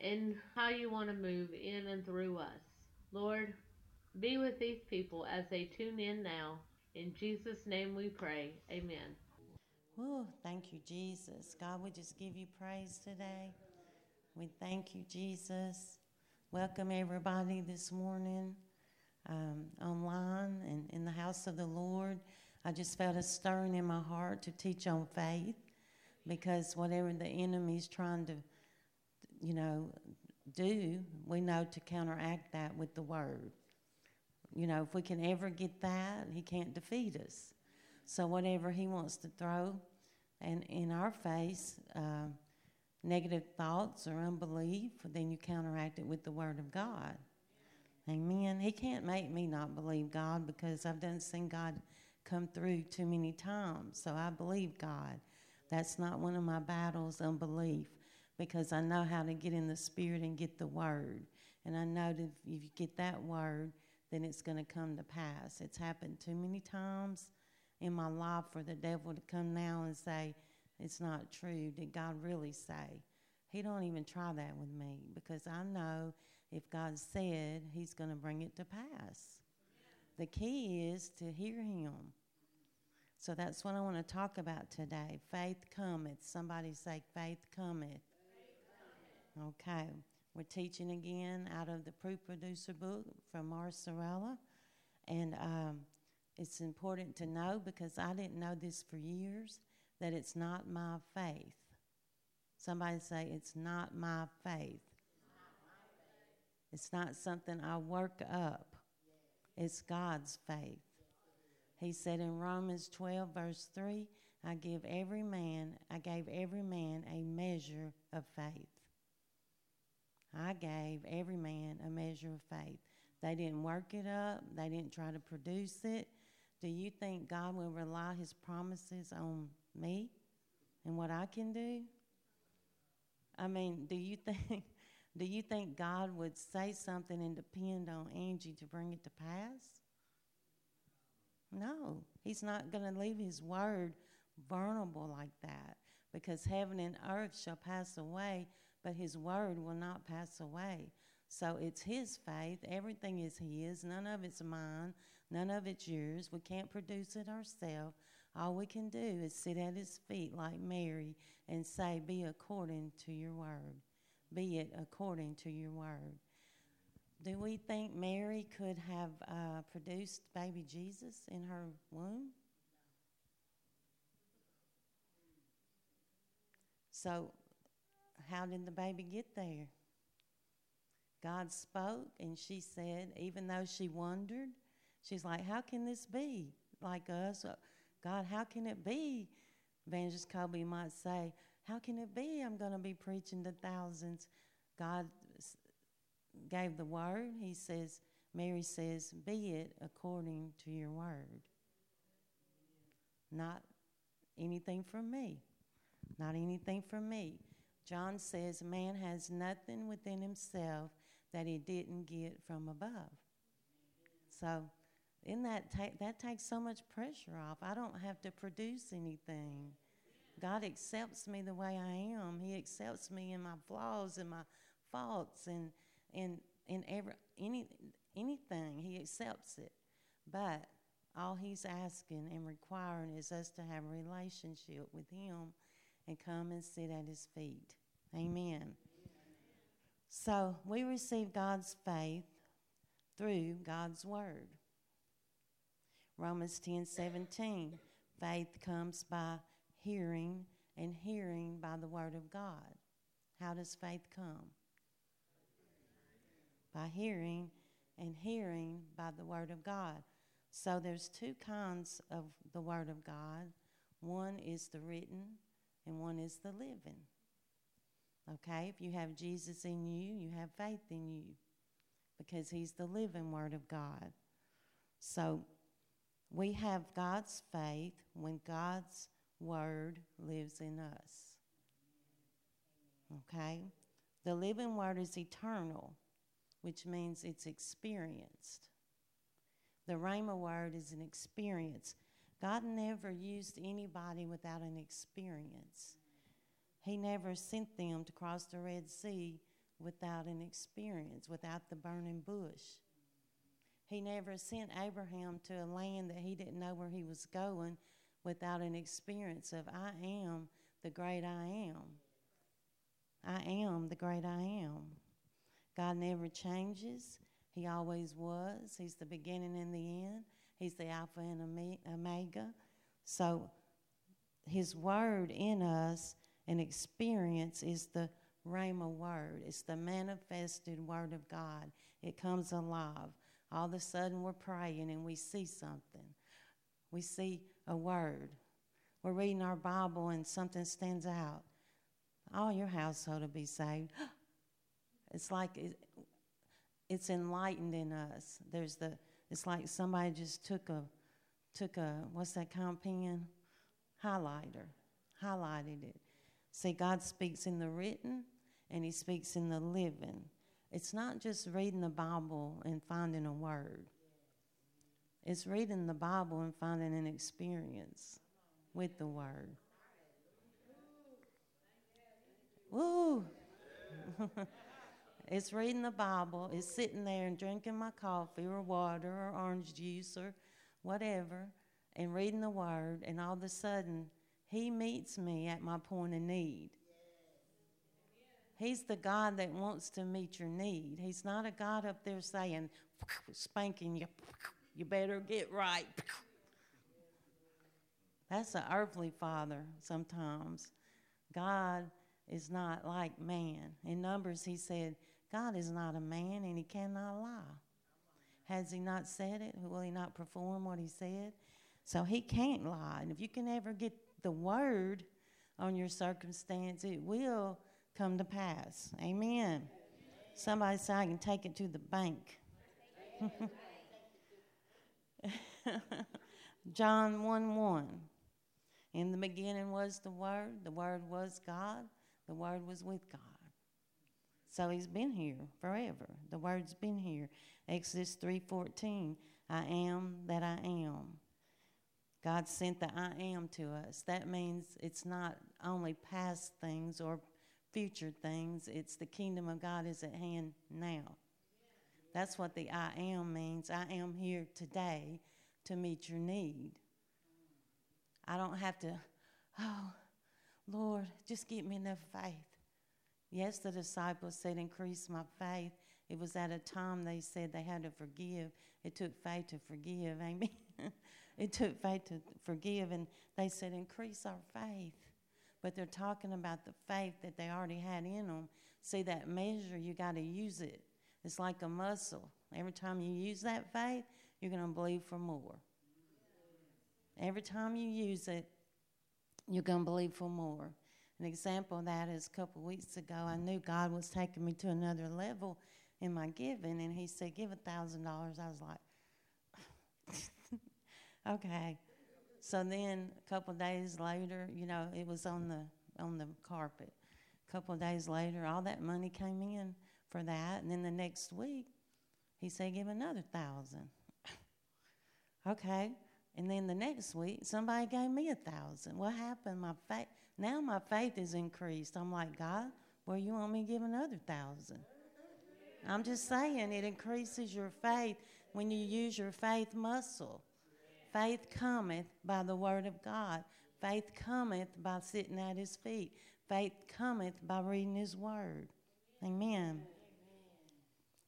and how you want to move in and through us. Lord, be with these people as they tune in now. In Jesus' name we pray. Amen. Oh, thank you, Jesus. God, we just give you praise today. We thank you, Jesus. Welcome everybody this morning um, online and in the house of the Lord. I just felt a stirring in my heart to teach on faith because whatever the enemy's trying to, you know, do, we know to counteract that with the word. You know, if we can ever get that, he can't defeat us. So whatever he wants to throw, and in our face, uh, negative thoughts or unbelief, then you counteract it with the Word of God. Amen. He can't make me not believe God because I've done seen God come through too many times. So I believe God. That's not one of my battles, unbelief, because I know how to get in the Spirit and get the Word. And I know that if you get that Word, then it's going to come to pass. It's happened too many times in my life for the devil to come now and say, it's not true. Did God really say? He don't even try that with me because I know if God said, He's going to bring it to pass. The key is to hear Him. So that's what I want to talk about today. Faith cometh. Somebody say, faith cometh. Okay. We're teaching again out of the Proof Producer book from Marcella. And um, it's important to know because I didn't know this for years that it's not my faith. Somebody say, It's not my faith. It's not something I work up, it's God's faith. He said in Romans 12, verse 3, I give every man, I gave every man a measure of faith. I gave every man a measure of faith. They didn't work it up, they didn't try to produce it. Do you think God will rely his promises on me and what I can do? I mean, do you think do you think God would say something and depend on Angie to bring it to pass? No, he's not going to leave his word vulnerable like that because heaven and earth shall pass away, but his word will not pass away. So it's his faith. Everything is his. None of it's mine. None of it's yours. We can't produce it ourselves. All we can do is sit at his feet like Mary and say, Be according to your word. Be it according to your word. Do we think Mary could have uh, produced baby Jesus in her womb? So, how did the baby get there? God spoke, and she said, even though she wondered, she's like, How can this be like us? Uh, God, how can it be? Evangelist Kobe might say, How can it be? I'm going to be preaching to thousands. God gave the word. He says, Mary says, Be it according to your word. Not anything from me. Not anything from me. John says, Man has nothing within himself that he didn't get from above. So, in that ta- that takes so much pressure off. I don't have to produce anything. God accepts me the way I am. He accepts me in my flaws and my faults and and in every any anything. He accepts it. But all he's asking and requiring is us to have a relationship with him and come and sit at his feet. Amen. So we receive God's faith through God's word. Romans 10 17. Faith comes by hearing, and hearing by the word of God. How does faith come? By hearing, and hearing by the word of God. So there's two kinds of the word of God. One is the written, and one is the living. Okay? If you have Jesus in you, you have faith in you because He's the living Word of God. So we have God's faith when God's Word lives in us. Okay? The living Word is eternal, which means it's experienced. The Rhema Word is an experience. God never used anybody without an experience. He never sent them to cross the Red Sea without an experience, without the burning bush. He never sent Abraham to a land that he didn't know where he was going without an experience of, I am the great I am. I am the great I am. God never changes. He always was. He's the beginning and the end. He's the Alpha and Omega. So, His Word in us and experience is the Rhema Word. It's the manifested Word of God. It comes alive. All of a sudden, we're praying and we see something. We see a word. We're reading our Bible and something stands out. All your household will be saved. It's like it, it's enlightened in us. There's the. It's like somebody just took a, took a what's that of pen, highlighter, highlighted it. See, God speaks in the written, and He speaks in the living. It's not just reading the Bible and finding a word. It's reading the Bible and finding an experience with the word. Woo! it's reading the Bible, it's sitting there and drinking my coffee or water or orange juice or whatever and reading the word, and all of a sudden, He meets me at my point of need. He's the God that wants to meet your need. He's not a God up there saying, spanking you, you better get right. That's an earthly father sometimes. God is not like man. In Numbers, he said, God is not a man and he cannot lie. Has he not said it? Will he not perform what he said? So he can't lie. And if you can ever get the word on your circumstance, it will come to pass. Amen. Somebody say, I can take it to the bank. John 1 1. In the beginning was the Word, the Word was God, the Word was with God. So he's been here forever. The word's been here. Exodus 3:14, I am that I am. God sent the I am to us. That means it's not only past things or future things, it's the kingdom of God is at hand now. That's what the I am means. I am here today to meet your need. I don't have to, oh, Lord, just give me enough faith. Yes, the disciples said, increase my faith. It was at a time they said they had to forgive. It took faith to forgive. Amen. it took faith to forgive, and they said, increase our faith. But they're talking about the faith that they already had in them. See, that measure, you got to use it. It's like a muscle. Every time you use that faith, you're going to believe for more. Every time you use it, you're going to believe for more. An example of that is a couple weeks ago, I knew God was taking me to another level in my giving, and He said, Give a $1,000. I was like, Okay. So then a couple days later, you know, it was on the on the carpet. A couple days later, all that money came in for that, and then the next week, he said, "Give another thousand. okay, and then the next week, somebody gave me a thousand. What happened? My faith now my faith is increased. I'm like, God, well, you want me to give another thousand? I'm just saying it increases your faith when you use your faith muscle. Faith cometh by the word of God. Faith cometh by sitting at his feet. Faith cometh by reading his word. Amen.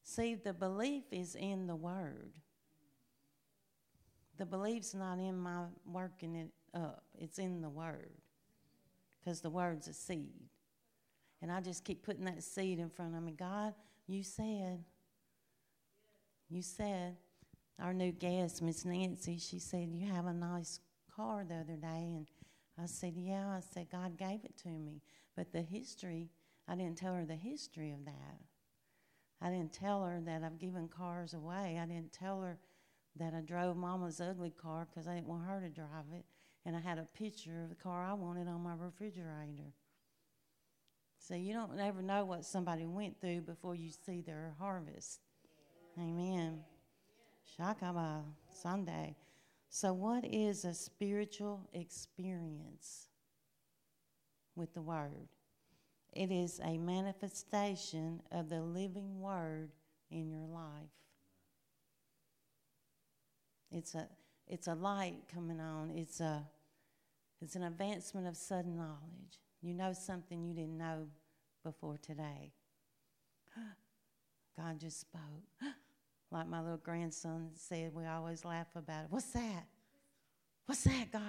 See, the belief is in the word. The belief's not in my working it up, it's in the word. Because the word's a seed. And I just keep putting that seed in front of me. God, you said, you said, our new guest, Miss Nancy, she said, You have a nice car the other day. And I said, Yeah. I said, God gave it to me. But the history I didn't tell her the history of that. I didn't tell her that I've given cars away. I didn't tell her that I drove Mama's ugly car because I didn't want her to drive it. And I had a picture of the car I wanted on my refrigerator. So you don't ever know what somebody went through before you see their harvest. Amen. Shakaba Sunday. So, what is a spiritual experience with the Word? It is a manifestation of the living Word in your life. It's a, it's a light coming on. It's, a, it's an advancement of sudden knowledge. You know something you didn't know before today. God just spoke. Like my little grandson said, we always laugh about it. What's that? What's that, God?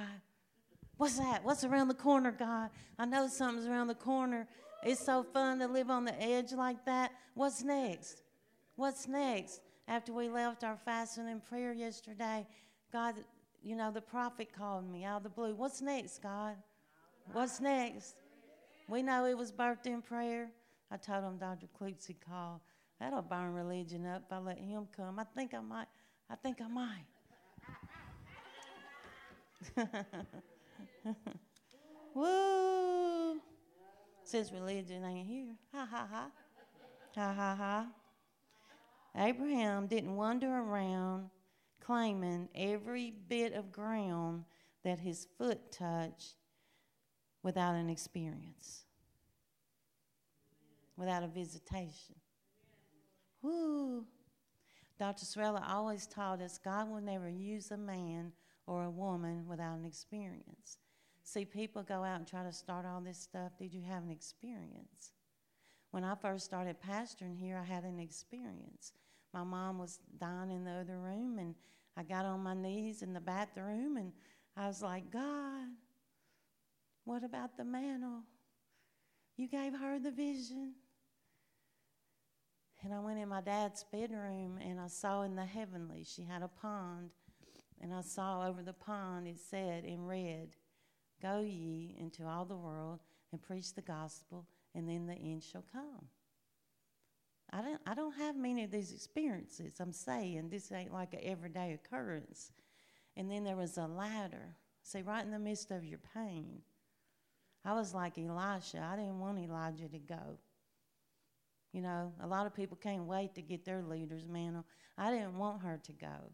What's that? What's around the corner, God? I know something's around the corner. It's so fun to live on the edge like that. What's next? What's next? After we left our fasting and prayer yesterday, God, you know, the prophet called me out of the blue. What's next, God? What's next? We know it was birthday in prayer. I told him Dr. Klutzy called. That'll burn religion up if I let him come. I think I might. I think I might. Woo! Says religion ain't here. Ha ha ha. Ha ha ha. Abraham didn't wander around claiming every bit of ground that his foot touched without an experience, without a visitation. Woo! Dr. Sorella always taught us God will never use a man or a woman without an experience see people go out and try to start all this stuff. Did you have an experience? When I first started pastoring here, I had an experience. My mom was dying in the other room, and I got on my knees in the bathroom, and I was like, God, what about the mantle? You gave her the vision. And I went in my dad's bedroom and I saw in the heavenly, she had a pond. And I saw over the pond, it said in red, Go ye into all the world and preach the gospel, and then the end shall come. I don't, I don't have many of these experiences. I'm saying this ain't like an everyday occurrence. And then there was a ladder. See, right in the midst of your pain, I was like Elisha. I didn't want Elijah to go. You know, a lot of people can't wait to get their leader's mantle. I didn't want her to go.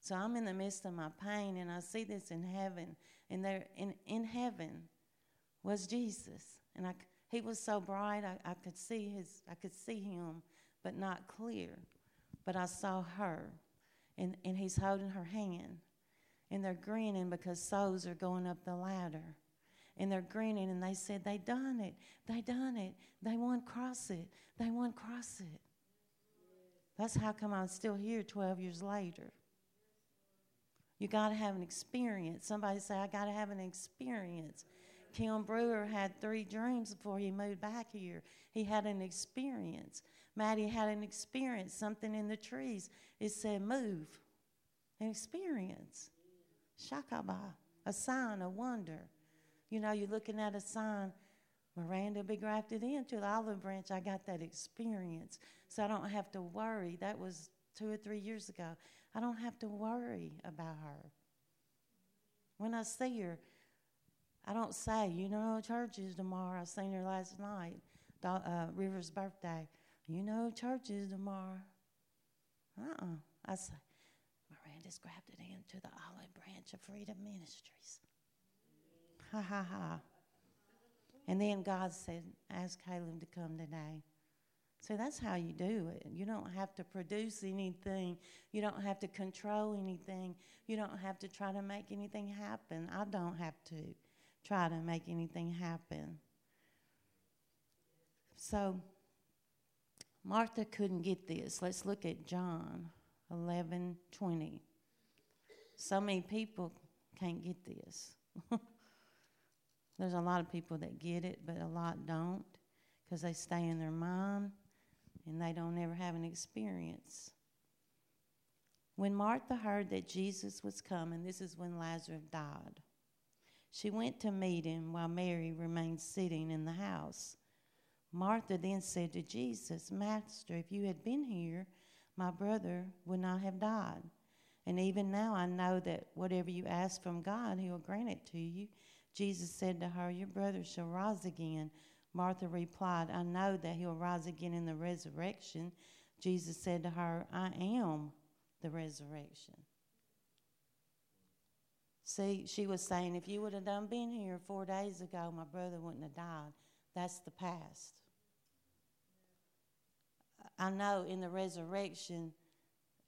So I'm in the midst of my pain, and I see this in heaven. And there, in, in heaven, was Jesus, and I, he was so bright I, I could see his, I could see him, but not clear. But I saw her, and, and he's holding her hand, and they're grinning because souls are going up the ladder and they're grinning and they said they done it they done it they won Crossett they won Crossett that's how come i'm still here 12 years later you got to have an experience. Somebody say, I got to have an experience. Kim Brewer had three dreams before he moved back here. He had an experience. Maddie had an experience, something in the trees. It said, move. An experience. Shakaba. A sign, a wonder. You know, you're looking at a sign. Miranda be grafted into the olive branch. I got that experience. So I don't have to worry. That was two or three years ago. I don't have to worry about her. When I see her, I don't say, you know, church is tomorrow. I seen her last night, uh, River's birthday. You know, church is tomorrow. Uh-uh. I say, Miranda's grabbed it into the olive branch of Freedom Ministries. Ha ha ha. And then God said, ask Caleb to come today. So that's how you do it. You don't have to produce anything. You don't have to control anything. You don't have to try to make anything happen. I don't have to try to make anything happen. So Martha couldn't get this. Let's look at John 11 20. So many people can't get this. There's a lot of people that get it, but a lot don't because they stay in their mind and they don't ever have an experience. When Martha heard that Jesus was coming, this is when Lazarus died, she went to meet him while Mary remained sitting in the house. Martha then said to Jesus, Master, if you had been here, my brother would not have died. And even now I know that whatever you ask from God, he will grant it to you. Jesus said to her, Your brother shall rise again. Martha replied, I know that he'll rise again in the resurrection. Jesus said to her, I am the resurrection. See, she was saying, if you would have done been here four days ago, my brother wouldn't have died. That's the past. I know in the resurrection,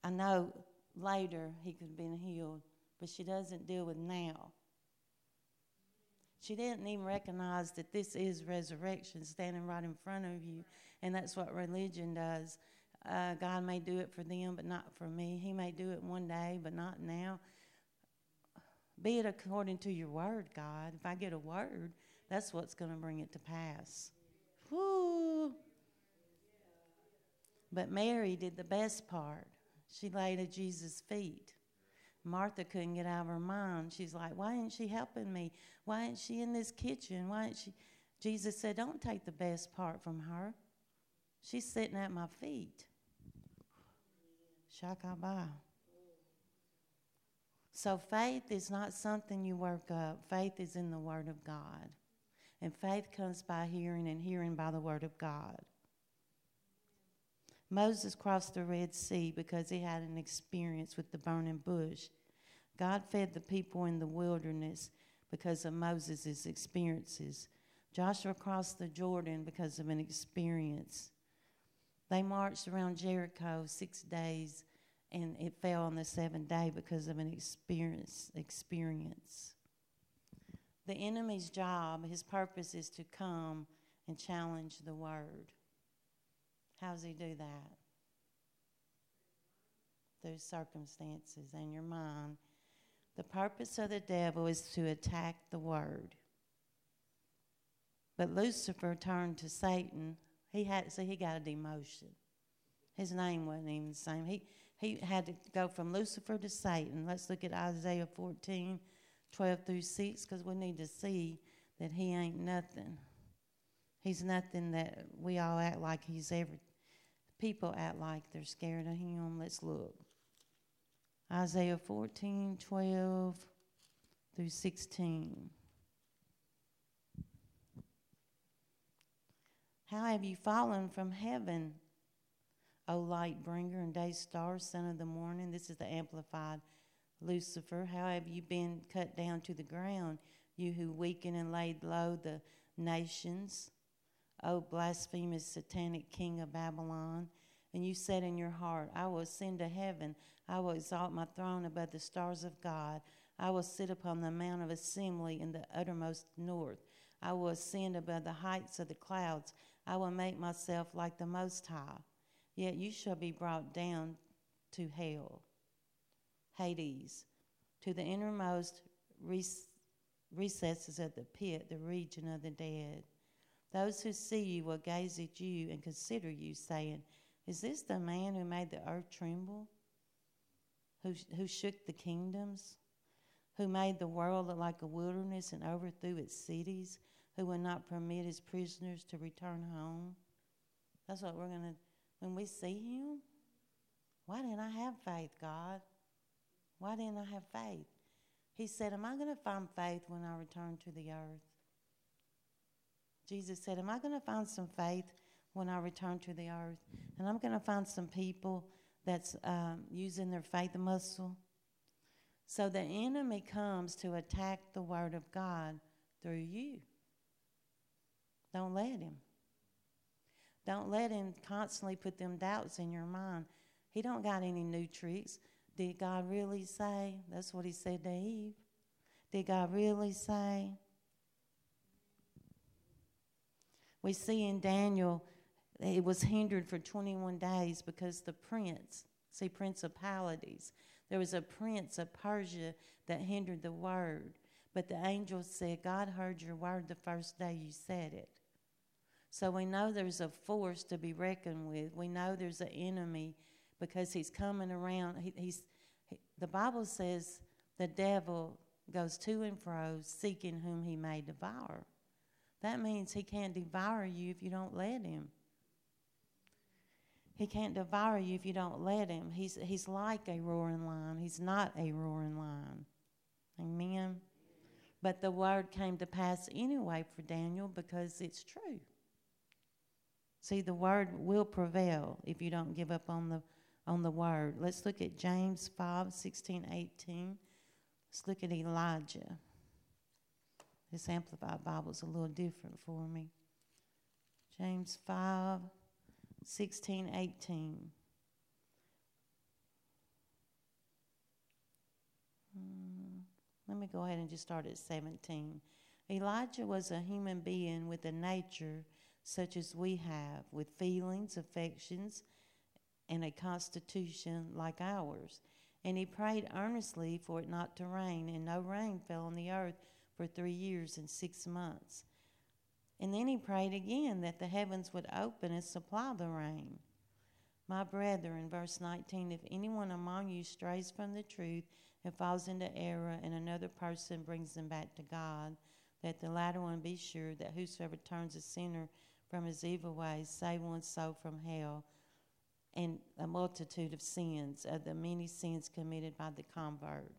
I know later he could have been healed, but she doesn't deal with now. She didn't even recognize that this is resurrection standing right in front of you, and that's what religion does. Uh, God may do it for them, but not for me. He may do it one day, but not now. Be it according to your word, God. If I get a word, that's what's going to bring it to pass. Whoo! But Mary did the best part. She laid at Jesus' feet. Martha couldn't get out of her mind. She's like, Why ain't she helping me? Why ain't she in this kitchen? Why ain't she? Jesus said, Don't take the best part from her. She's sitting at my feet. Shakabah. So faith is not something you work up. Faith is in the Word of God. And faith comes by hearing, and hearing by the Word of God. Moses crossed the Red Sea because he had an experience with the burning bush. God fed the people in the wilderness because of Moses' experiences. Joshua crossed the Jordan because of an experience. They marched around Jericho six days and it fell on the seventh day because of an experience experience. The enemy's job, his purpose is to come and challenge the word. How does he do that? Through circumstances and your mind. The purpose of the devil is to attack the word. But Lucifer turned to Satan. He had so he got a demotion. His name wasn't even the same. He he had to go from Lucifer to Satan. Let's look at Isaiah 14, 12 through 6, because we need to see that he ain't nothing. He's nothing that we all act like he's ever people act like they're scared of him. Let's look. Isaiah 14, 12 through 16. How have you fallen from heaven, O light bringer and day star, son of the morning? This is the amplified Lucifer. How have you been cut down to the ground, you who weaken and laid low the nations? O blasphemous satanic king of Babylon. And you said in your heart, I will ascend to heaven. I will exalt my throne above the stars of God. I will sit upon the mount of assembly in the uttermost north. I will ascend above the heights of the clouds. I will make myself like the Most High. Yet you shall be brought down to hell, Hades, to the innermost recesses of the pit, the region of the dead. Those who see you will gaze at you and consider you, saying, Is this the man who made the earth tremble? Who, who shook the kingdoms? Who made the world look like a wilderness and overthrew its cities? Who would not permit his prisoners to return home? That's what we're going to, when we see him, why didn't I have faith, God? Why didn't I have faith? He said, Am I going to find faith when I return to the earth? Jesus said, Am I going to find some faith when I return to the earth? And I'm going to find some people that's um, using their faith muscle. So the enemy comes to attack the word of God through you. Don't let him. Don't let him constantly put them doubts in your mind. He don't got any new tricks. Did God really say? That's what he said to Eve. Did God really say? We see in Daniel, it was hindered for 21 days because the prince, see, principalities, there was a prince of Persia that hindered the word. But the angel said, God heard your word the first day you said it. So we know there's a force to be reckoned with. We know there's an enemy because he's coming around. He, he's, he, the Bible says the devil goes to and fro seeking whom he may devour. That means he can't devour you if you don't let him. He can't devour you if you don't let him. He's, he's like a roaring lion. He's not a roaring lion. Amen. But the word came to pass anyway for Daniel because it's true. See, the word will prevail if you don't give up on the on the word. Let's look at James 5, 16, 18. Let's look at Elijah. This Amplified Bible is a little different for me. James 5, 16, 18. Hmm, let me go ahead and just start at 17. Elijah was a human being with a nature such as we have, with feelings, affections, and a constitution like ours. And he prayed earnestly for it not to rain, and no rain fell on the earth for three years and six months. And then he prayed again that the heavens would open and supply the rain. My brethren, verse 19, if anyone among you strays from the truth and falls into error, and another person brings them back to God, let the latter one be sure that whosoever turns a sinner from his evil ways save one soul from hell and a multitude of sins, of the many sins committed by the convert.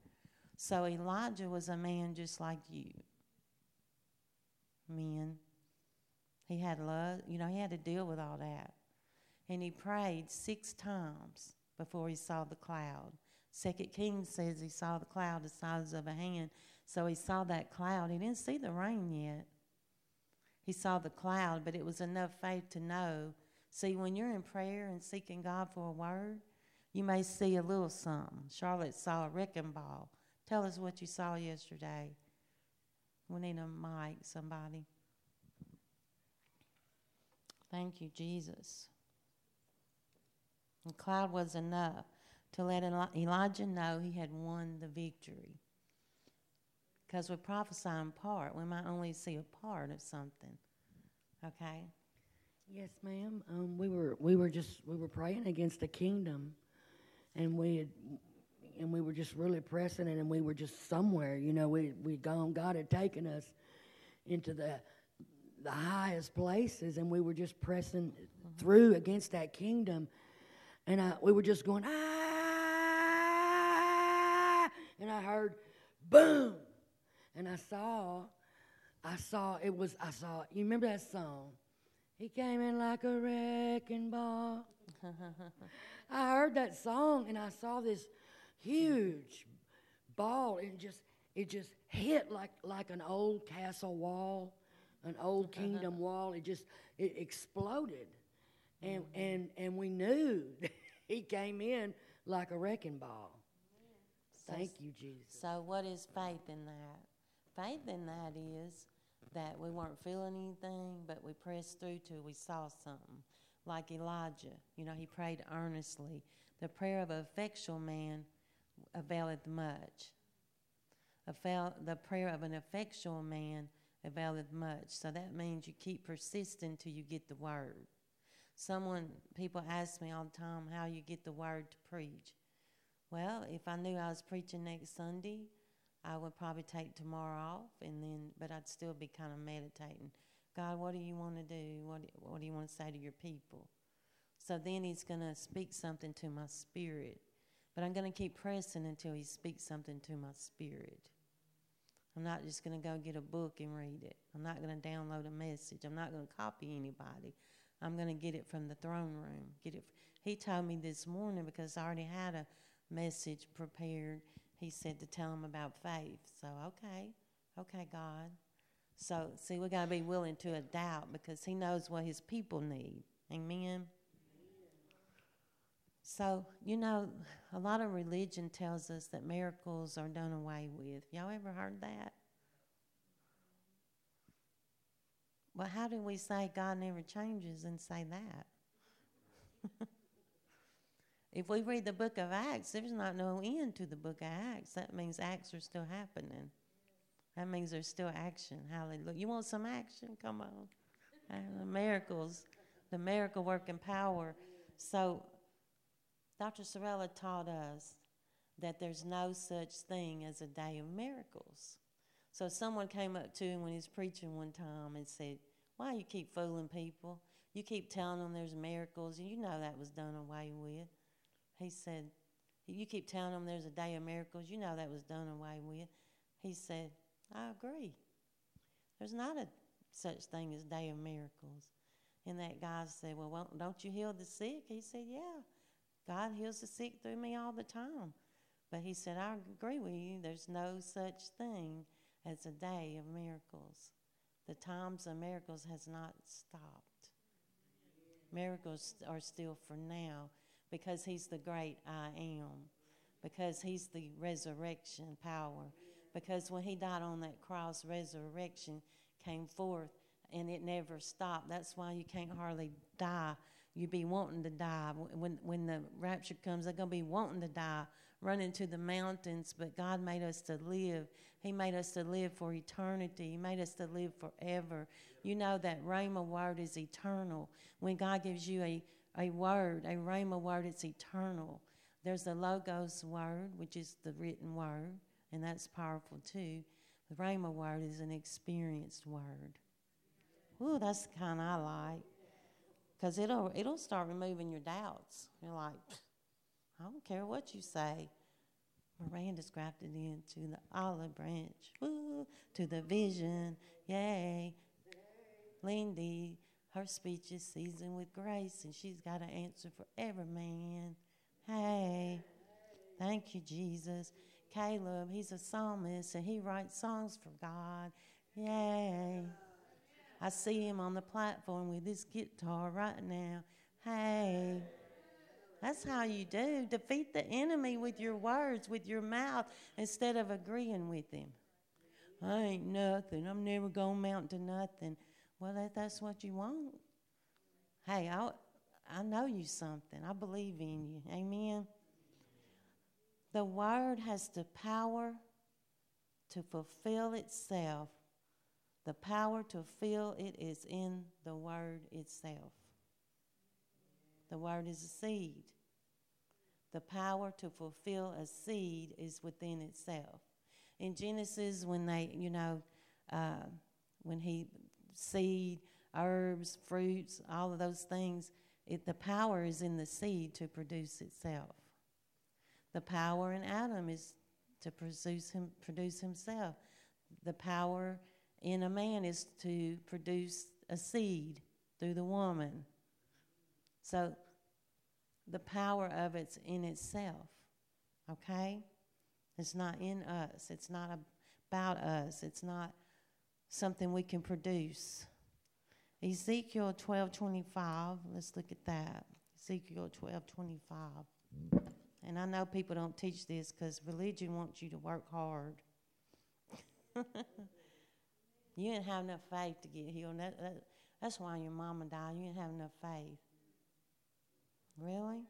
So Elijah was a man just like you. Men. He had love, you know, he had to deal with all that. And he prayed six times before he saw the cloud. Second Kings says he saw the cloud the size of a hand. So he saw that cloud. He didn't see the rain yet. He saw the cloud, but it was enough faith to know. See, when you're in prayer and seeking God for a word, you may see a little something. Charlotte saw a wrecking ball. Tell us what you saw yesterday. We need a mic, somebody. Thank you, Jesus. The cloud was enough to let Elijah know he had won the victory. Because we prophesy in part, we might only see a part of something. Okay? Yes, ma'am. Um, we were we were just we were praying against the kingdom, and we had and we were just really pressing it, and we were just somewhere. You know, we we gone. God had taken us into the the highest places, and we were just pressing mm-hmm. through against that kingdom, and I, we were just going ah, and I heard boom, and I saw, I saw it was I saw. You remember that song? He came in like a wrecking ball. I heard that song and I saw this huge ball and just it just hit like like an old castle wall an old kingdom wall. It just it exploded, and mm-hmm. and and we knew he came in like a wrecking ball. So, Thank you, Jesus. So, what is faith in that? Faith in that is that we weren't feeling anything, but we pressed through till we saw something. Like Elijah, you know, he prayed earnestly. The prayer of an effectual man availeth much. The prayer of an effectual man availeth much. So that means you keep persisting till you get the word. Someone, people ask me all the time how you get the word to preach. Well, if I knew I was preaching next Sunday, I would probably take tomorrow off, and then, but I'd still be kind of meditating. God, what do you want to do? What, what do you want to say to your people? So then He's going to speak something to my spirit. But I'm going to keep pressing until He speaks something to my spirit. I'm not just going to go get a book and read it. I'm not going to download a message. I'm not going to copy anybody. I'm going to get it from the throne room. Get it. He told me this morning because I already had a message prepared. He said to tell him about faith. So okay, okay, God. So see, we got to be willing to adapt because He knows what His people need. Amen. So, you know, a lot of religion tells us that miracles are done away with. Y'all ever heard that? Well, how do we say God never changes and say that? if we read the book of Acts, there's not no end to the book of Acts. That means acts are still happening. That means there's still action. Hallelujah. You want some action? Come on. The miracles, the miracle working power. So Dr. Sorella taught us that there's no such thing as a day of miracles. So someone came up to him when he was preaching one time and said, Why you keep fooling people? You keep telling them there's miracles, and you know that was done away with. He said, You keep telling them there's a day of miracles, you know that was done away with. He said, I agree. There's not a such thing as day of miracles. And that guy said, Well, don't you heal the sick? He said, Yeah. God heals the sick through me all the time. But he said, I agree with you. There's no such thing as a day of miracles. The times of miracles has not stopped. Miracles are still for now because he's the great I am, because he's the resurrection power, because when he died on that cross, resurrection came forth and it never stopped. That's why you can't hardly die. You be wanting to die. When, when the rapture comes, they're going to be wanting to die, running to the mountains. But God made us to live. He made us to live for eternity. He made us to live forever. You know that Rhema word is eternal. When God gives you a, a word, a Rhema word, it's eternal. There's the Logos word, which is the written word, and that's powerful too. The Rhema word is an experienced word. Ooh, that's the kind I like. Because it'll, it'll start removing your doubts. You're like, I don't care what you say. Miranda's grafted into the olive branch, Woo, to the vision, yay. Lindy, her speech is seasoned with grace, and she's got an answer for every man. Hey, thank you, Jesus. Caleb, he's a psalmist, and he writes songs for God. Yay. I see him on the platform with his guitar right now. Hey, that's how you do. Defeat the enemy with your words, with your mouth, instead of agreeing with him. I ain't nothing. I'm never going to mount to nothing. Well, that, that's what you want. Hey, I, I know you something. I believe in you. Amen. The word has the power to fulfill itself the power to feel it is in the word itself. The word is a seed. The power to fulfill a seed is within itself. In Genesis, when they, you know, uh, when he seed, herbs, fruits, all of those things, it, the power is in the seed to produce itself. The power in Adam is to produce him, produce himself. The power in a man is to produce a seed through the woman. So the power of it's in itself, okay? It's not in us. It's not about us. It's not something we can produce. Ezekiel 12:25, let's look at that. Ezekiel 12:25. And I know people don't teach this cuz religion wants you to work hard. You didn't have enough faith to get healed. That, that, that's why your mama died. You didn't have enough faith. Really?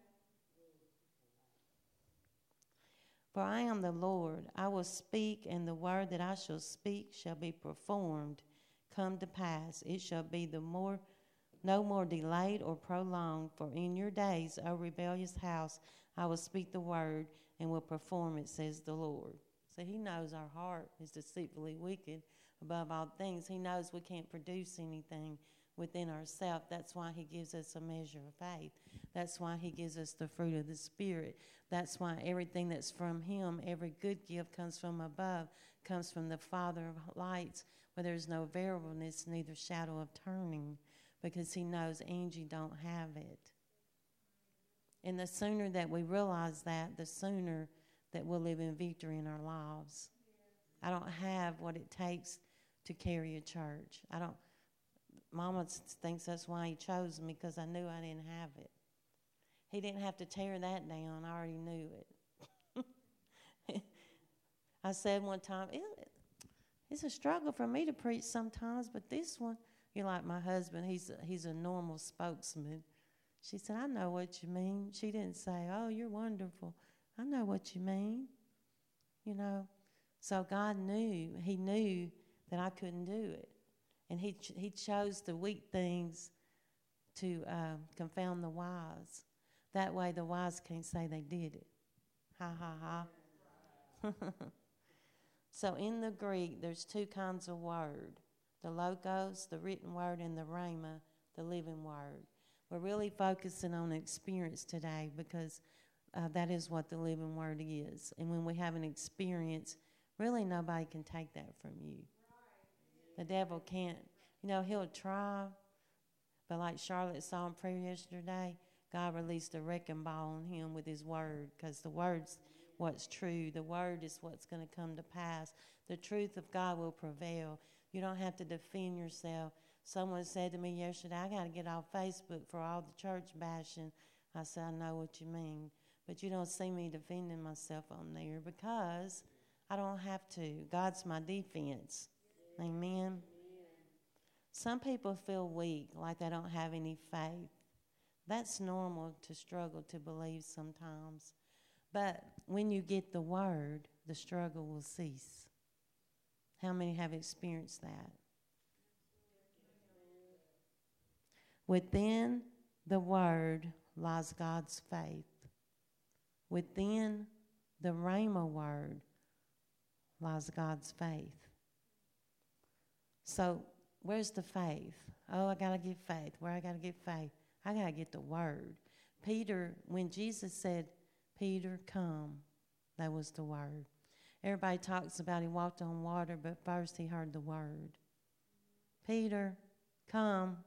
For I am the Lord. I will speak, and the word that I shall speak shall be performed, come to pass. It shall be the more no more delayed or prolonged, for in your days, O rebellious house, I will speak the word and will perform it, says the Lord. So he knows our heart is deceitfully wicked above all things. He knows we can't produce anything within ourselves. That's why He gives us a measure of faith. That's why He gives us the fruit of the Spirit. That's why everything that's from Him, every good gift comes from above, comes from the Father of lights, where there's no variableness, neither shadow of turning, because He knows Angie don't have it. And the sooner that we realize that, the sooner that we'll live in victory in our lives. I don't have what it takes to carry a church. I don't. Mama thinks that's why he chose me because I knew I didn't have it. He didn't have to tear that down. I already knew it. I said one time, it, it's a struggle for me to preach sometimes, but this one, you're like my husband. He's a, he's a normal spokesman. She said, I know what you mean. She didn't say, Oh, you're wonderful. I know what you mean. You know, so God knew. He knew that I couldn't do it. And he, ch- he chose the weak things to uh, confound the wise. That way the wise can't say they did it. Ha ha ha. So in the Greek, there's two kinds of word the logos, the written word, and the rhema, the living word. We're really focusing on experience today because uh, that is what the living word is. And when we have an experience, really nobody can take that from you. The devil can't. You know, he'll try, but like Charlotte saw in prayer yesterday, God released a wrecking ball on him with his word because the word's what's true. The word is what's going to come to pass. The truth of God will prevail. You don't have to defend yourself. Someone said to me yesterday, I got to get off Facebook for all the church bashing. I said, I know what you mean. But you don't see me defending myself on there because I don't have to. God's my defense. Amen. Some people feel weak, like they don't have any faith. That's normal to struggle to believe sometimes. But when you get the word, the struggle will cease. How many have experienced that? Within the word lies God's faith. Within the Rhema word lies God's faith. So, where's the faith? Oh, I got to get faith. Where I got to get faith? I got to get the word. Peter, when Jesus said, Peter, come, that was the word. Everybody talks about he walked on water, but first he heard the word. Peter, come.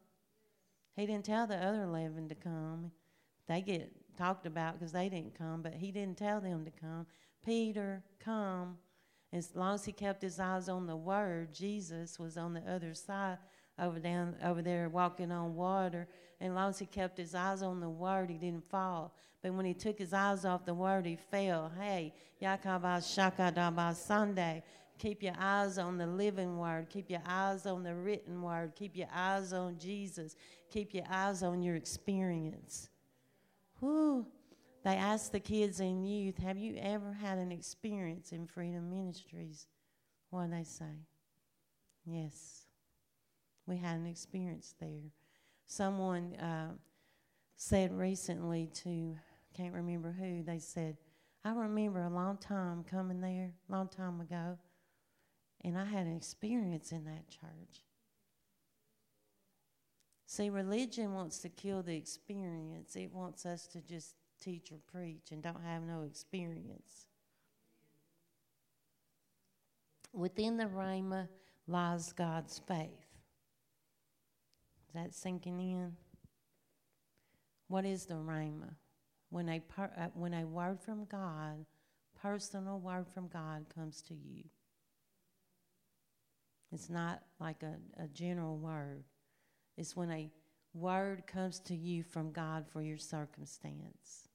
He didn't tell the other 11 to come. They get talked about because they didn't come, but he didn't tell them to come. Peter, come. As long as he kept his eyes on the word, Jesus was on the other side over down over there walking on water. And as long as he kept his eyes on the word, he didn't fall. But when he took his eyes off the word, he fell. Hey, Yakaba Shakadaba Sunday. Keep your eyes on the living word. Keep your eyes on the written word. Keep your eyes on Jesus. Keep your eyes on your experience. Whew. They asked the kids and youth, Have you ever had an experience in Freedom Ministries? What do they say? Yes. We had an experience there. Someone uh, said recently to can't remember who, they said, I remember a long time coming there, long time ago, and I had an experience in that church. See, religion wants to kill the experience. It wants us to just teach or preach and don't have no experience. Within the Rhema lies God's faith. Is that sinking in? What is the Rhema? when a, per, uh, when a word from God, personal word from God comes to you. It's not like a, a general word. It's when a word comes to you from God for your circumstance.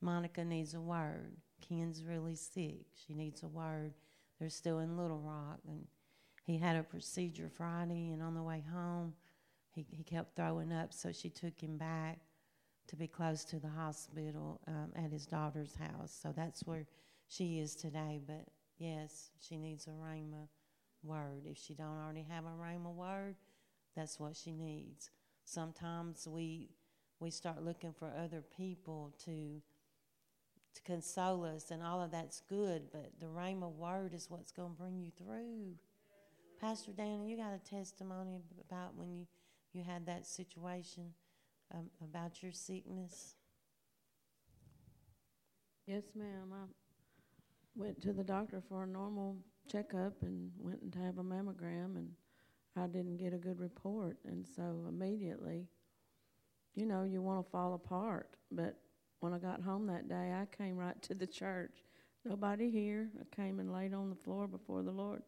Monica needs a word. Ken's really sick. She needs a word. They're still in Little Rock. And he had a procedure Friday, and on the way home, he, he kept throwing up, so she took him back to be close to the hospital um, at his daughter's house. So that's where she is today. But yes, she needs a Rhema word. If she don't already have a Rhema word, that's what she needs. Sometimes we we start looking for other people to to console us, and all of that's good. But the Rhema word is what's going to bring you through. Pastor Danny, you got a testimony about when you you had that situation um, about your sickness? Yes, ma'am. I went to the doctor for a normal checkup and went to have a mammogram, and I didn't get a good report. And so immediately, you know, you want to fall apart. But when I got home that day, I came right to the church. Nobody here. I came and laid on the floor before the Lord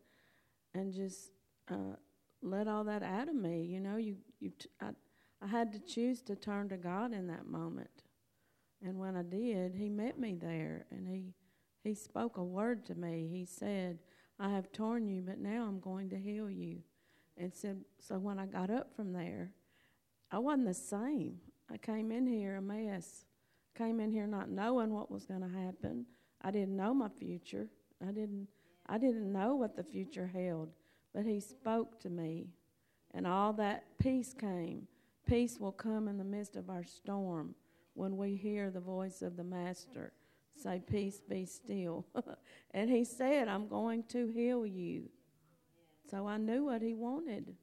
and just uh, let all that out of me. You know, you you t- I, I had to choose to turn to God in that moment. And when I did, He met me there and He He spoke a word to me. He said, I have torn you, but now I'm going to heal you. And said so when I got up from there, I wasn't the same. I came in here a mess. Came in here not knowing what was going to happen. I didn't know my future. I didn't I didn't know what the future held, but he spoke to me and all that peace came. Peace will come in the midst of our storm when we hear the voice of the Master. say, Peace be still. and he said, I'm going to heal you. So I knew what he wanted.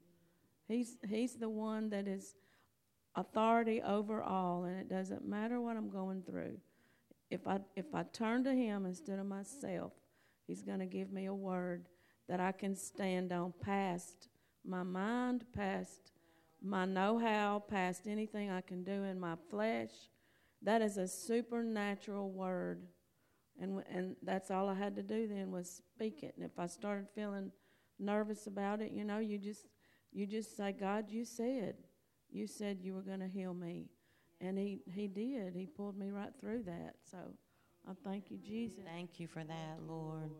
He's, he's the one that is authority over all, and it doesn't matter what I'm going through. If I, if I turn to him instead of myself, he's going to give me a word that I can stand on past my mind, past my know how, past anything I can do in my flesh. That is a supernatural word. And, and that's all I had to do then was speak it. And if I started feeling nervous about it, you know, you just you just say, God, you said, you said you were going to heal me, and he he did. He pulled me right through that. So I thank you, Jesus. Thank you for that, Lord.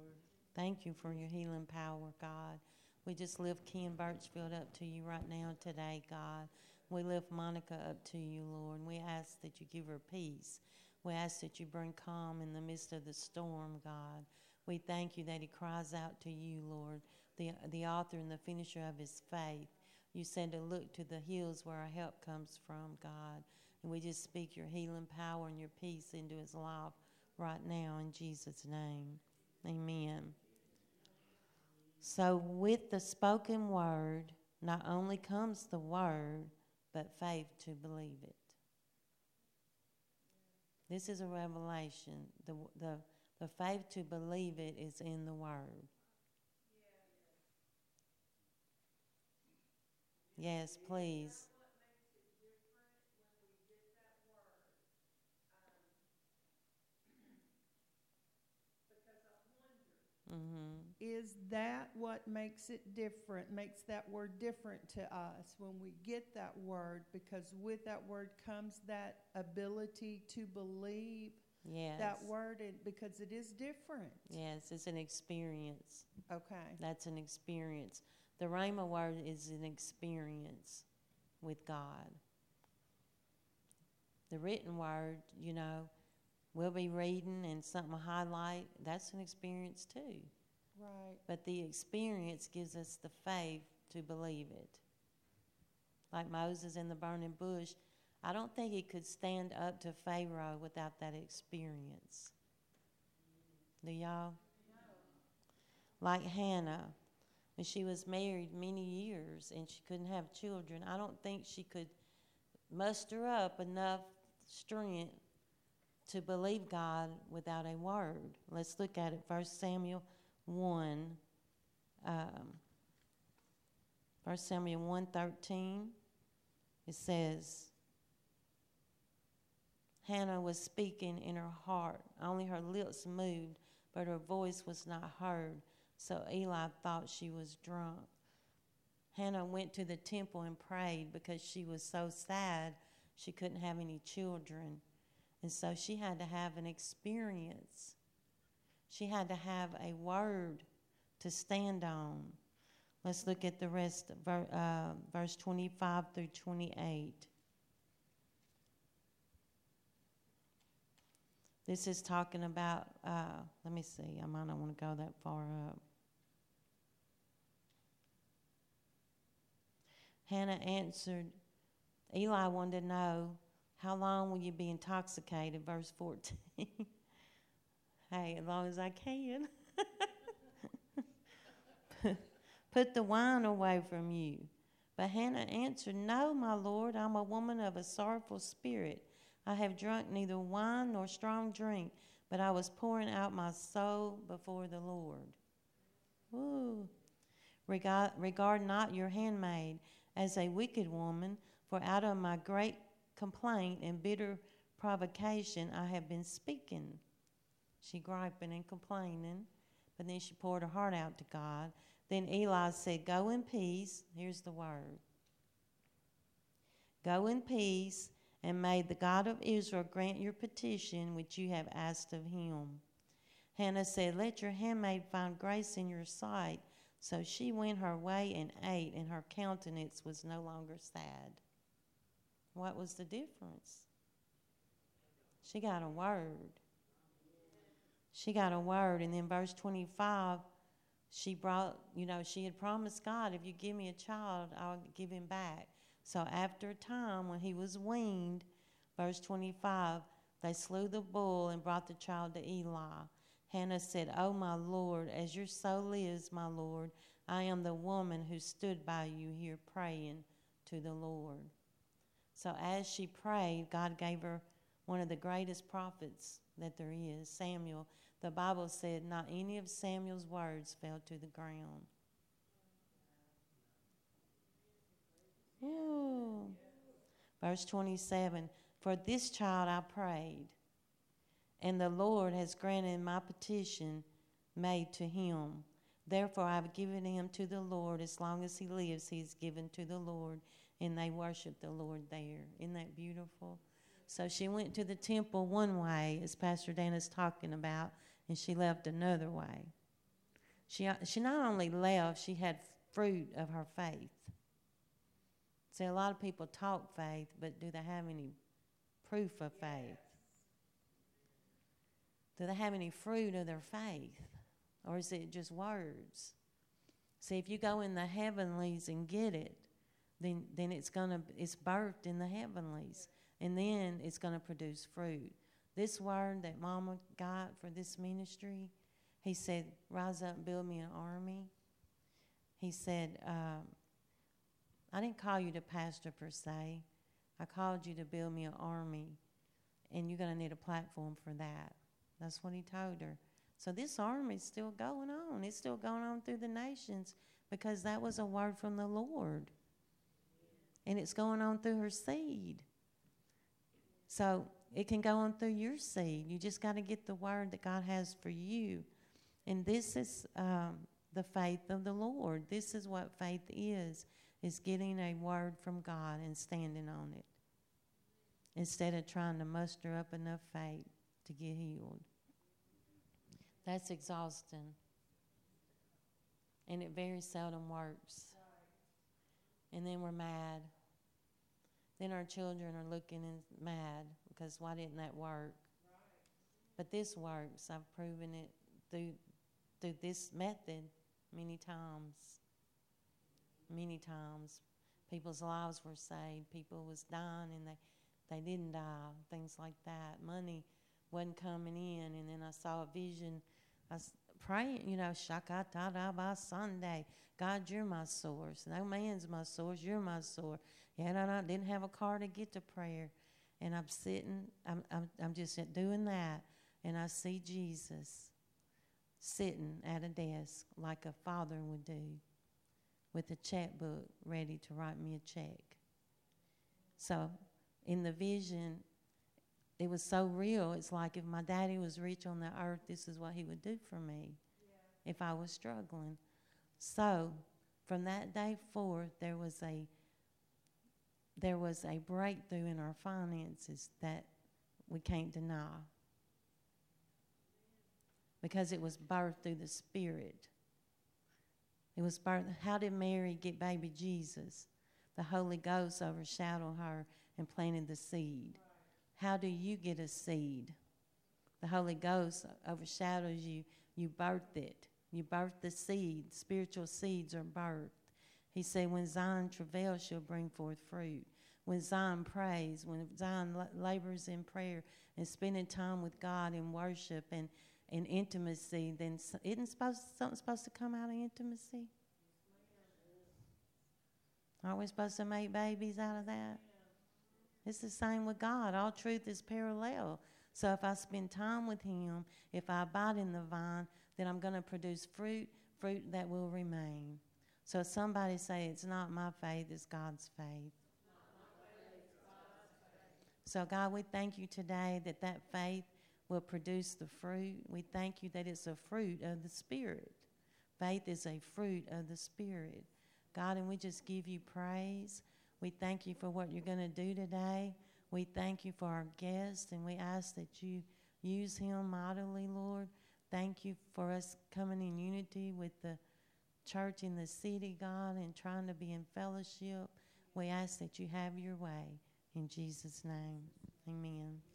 Thank you for your healing power, God. We just lift Ken Birchfield up to you right now today, God. We lift Monica up to you, Lord. And we ask that you give her peace. We ask that you bring calm in the midst of the storm, God. We thank you that he cries out to you, Lord, the, the author and the finisher of his faith. You said to look to the hills where our help comes from, God. And we just speak your healing power and your peace into his life right now in Jesus' name. Amen. So, with the spoken word, not only comes the word, but faith to believe it. This is a revelation. The, the, the faith to believe it is in the word. Yes, please. Mm-hmm. Is that what makes it different, makes that word different to us when we get that word? Because with that word comes that ability to believe Yes. that word it, because it is different. Yes, it's an experience. Okay. That's an experience. The Rhema word is an experience with God. The written word, you know, we'll be reading and something will highlight. That's an experience too. Right. But the experience gives us the faith to believe it. Like Moses in the burning bush, I don't think he could stand up to Pharaoh without that experience. Do y'all? Like Hannah, when she was married many years and she couldn't have children, I don't think she could muster up enough strength to believe God without a word. Let's look at it. First Samuel 1. Um, 1 Samuel 1.13, it says, Hannah was speaking in her heart. Only her lips moved, but her voice was not heard. So Eli thought she was drunk. Hannah went to the temple and prayed because she was so sad she couldn't have any children. And so she had to have an experience. She had to have a word to stand on. Let's look at the rest, uh, verse 25 through 28. This is talking about, uh, let me see, I might not want to go that far up. Hannah answered, Eli wanted to know, How long will you be intoxicated? Verse 14. hey, as long as I can. Put the wine away from you. But Hannah answered, No, my Lord, I'm a woman of a sorrowful spirit. I have drunk neither wine nor strong drink, but I was pouring out my soul before the Lord. Woo. Regard, regard not your handmaid as a wicked woman, for out of my great complaint and bitter provocation I have been speaking. She griping and complaining, but then she poured her heart out to God. Then Eli said, Go in peace. Here's the word Go in peace and may the God of Israel grant your petition which you have asked of him. Hannah said, Let your handmaid find grace in your sight. So she went her way and ate, and her countenance was no longer sad. What was the difference? She got a word. She got a word. And then verse 25, she brought, you know, she had promised God, if you give me a child, I'll give him back. So after a time, when he was weaned, verse 25, They slew the bull and brought the child to Eli. Hannah said, O my Lord, as your soul lives, my Lord, I am the woman who stood by you here praying to the Lord. So as she prayed, God gave her one of the greatest prophets that there is, Samuel. The Bible said not any of Samuel's words fell to the ground. Verse 27 For this child I prayed, and the Lord has granted my petition made to him. Therefore I have given him to the Lord. As long as he lives, he is given to the Lord. And they worship the Lord there. Isn't that beautiful? So she went to the temple one way, as Pastor Dan is talking about, and she left another way. She, she not only left, she had fruit of her faith. See, a lot of people talk faith, but do they have any proof of faith? Do they have any fruit of their faith? Or is it just words? See, if you go in the heavenlies and get it, then, then it's gonna it's birthed in the heavenlies. And then it's gonna produce fruit. This word that Mama got for this ministry, he said, Rise up and build me an army. He said, um, I didn't call you to pastor per se. I called you to build me an army, and you're going to need a platform for that. That's what he told her. So this army is still going on. It's still going on through the nations because that was a word from the Lord. And it's going on through her seed. So it can go on through your seed. You just got to get the word that God has for you. And this is um, the faith of the Lord. This is what faith is, is getting a word from God and standing on it. Instead of trying to muster up enough faith to get healed. That's exhausting. And it very seldom works. And then we're mad. Then our children are looking and mad because why didn't that work? But this works. I've proven it through through this method many times. Many times. People's lives were saved. People was dying and they, they didn't die. Things like that. Money wasn't coming in and then I saw a vision I was praying, you know, shakata by Sunday. God, you're my source. No man's my source. You're my source. And I didn't have a car to get to prayer. And I'm sitting, I'm, I'm, I'm just doing that. And I see Jesus sitting at a desk like a father would do with a checkbook ready to write me a check. So in the vision, it was so real. It's like if my daddy was rich on the earth, this is what he would do for me yeah. if I was struggling. So from that day forth, there was a there was a breakthrough in our finances that we can't deny because it was birthed through the Spirit. It was birthed. How did Mary get baby Jesus? The Holy Ghost overshadowed her and planted the seed. How do you get a seed? The Holy Ghost overshadows you. You birth it. You birth the seed. Spiritual seeds are birthed. He said, When Zion travails, she'll bring forth fruit. When Zion prays, when Zion labors in prayer and spending time with God in worship and, and intimacy, then isn't supposed, something supposed to come out of intimacy? Aren't we supposed to make babies out of that? It's the same with God. All truth is parallel. So if I spend time with Him, if I abide in the vine, then I'm going to produce fruit, fruit that will remain. So somebody say, It's not my faith, it's God's faith. So, God, we thank you today that that faith will produce the fruit. We thank you that it's a fruit of the Spirit. Faith is a fruit of the Spirit. God, and we just give you praise. We thank you for what you're going to do today. We thank you for our guest, and we ask that you use him mightily, Lord. Thank you for us coming in unity with the church in the city, God, and trying to be in fellowship. We ask that you have your way. In Jesus' name, amen.